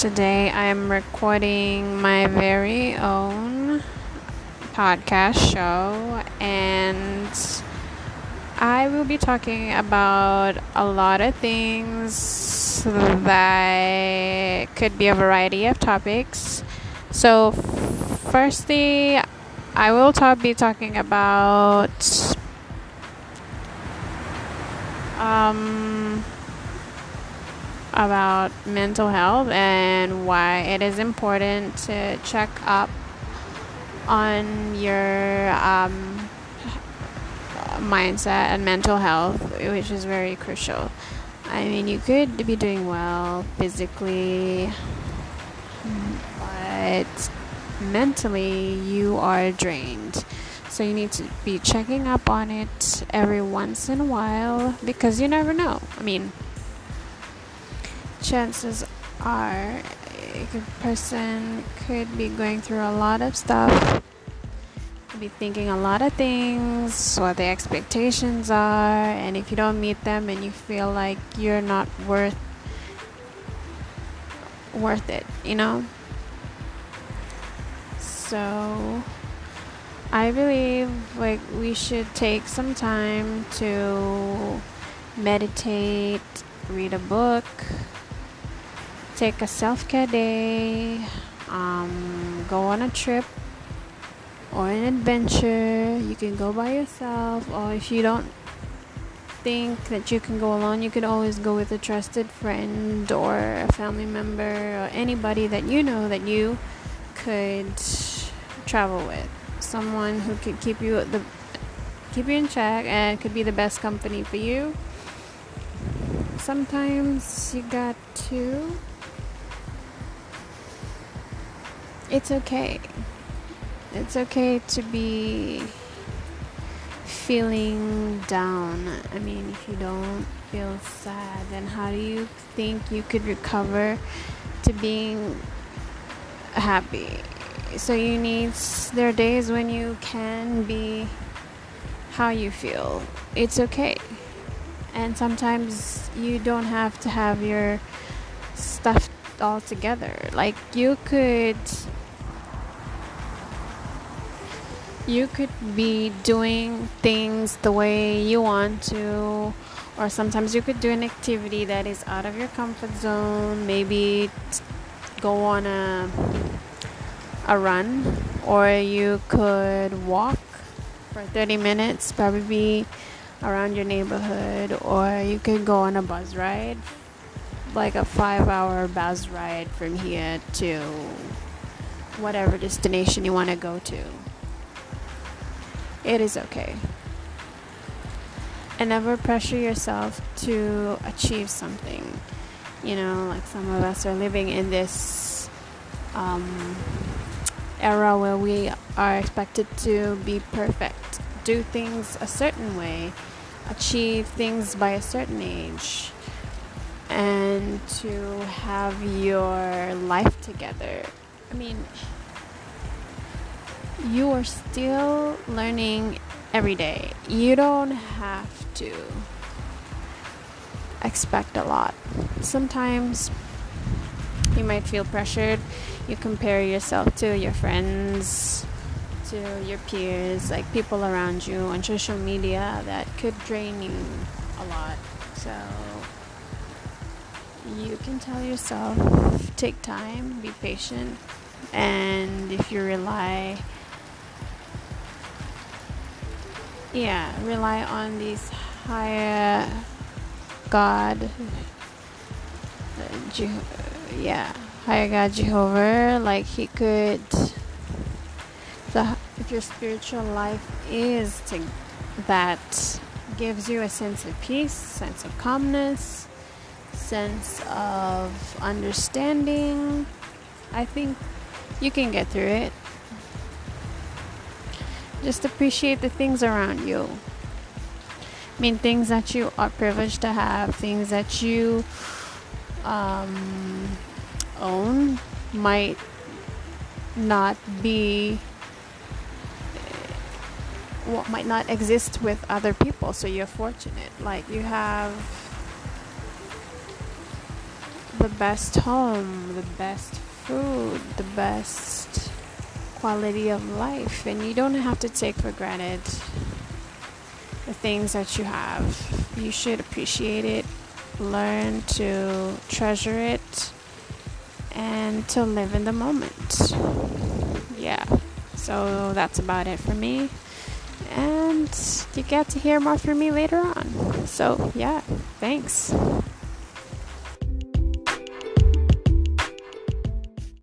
Today I'm recording my very own podcast show, and I will be talking about a lot of things that could be a variety of topics. So, firstly, I will talk, be talking about um, about mental health and why it is important to check up on your um, mindset and mental health, which is very crucial. I mean, you could be doing well physically, but mentally you are drained. So you need to be checking up on it every once in a while because you never know. I mean, chances are a person could be going through a lot of stuff, be thinking a lot of things, what the expectations are, and if you don't meet them and you feel like you're not worth worth it, you know? So I believe like we should take some time to meditate, read a book, take a self care day, um, go on a trip or an adventure. You can go by yourself, or if you don't think that you can go alone, you could always go with a trusted friend or a family member or anybody that you know that you could travel with. Someone who could keep you the keep you in check and could be the best company for you. Sometimes you got to it's okay. It's okay to be feeling down. I mean, if you don't feel sad, then how do you think you could recover to being happy? So you need there are days when you can be how you feel. It's okay. And sometimes you don't have to have your stuff all together. Like you could you could be doing things the way you want to or sometimes you could do an activity that is out of your comfort zone maybe go on a a run or you could walk for 30 minutes probably around your neighborhood or you could go on a bus ride like a 5 hour bus ride from here to whatever destination you want to go to it is okay. And never pressure yourself to achieve something. You know, like some of us are living in this um, era where we are expected to be perfect, do things a certain way, achieve things by a certain age, and to have your life together. I mean, you are still learning every day. You don't have to expect a lot. Sometimes you might feel pressured. You compare yourself to your friends, to your peers, like people around you on social media that could drain you a lot. So you can tell yourself take time, be patient, and if you rely yeah rely on these higher god Je- yeah higher god jehovah like he could the if your spiritual life is to that gives you a sense of peace sense of calmness sense of understanding i think you can get through it just appreciate the things around you. I mean, things that you are privileged to have, things that you um, own might not be what might not exist with other people so you're fortunate like you have the best home, the best food, the best quality of life. And you don't have to take for granted the things that you have. You should appreciate it, learn to treasure it, and to live in the moment. Yeah, so that's about it for me. And you get to hear more from me later on. So, yeah, thanks.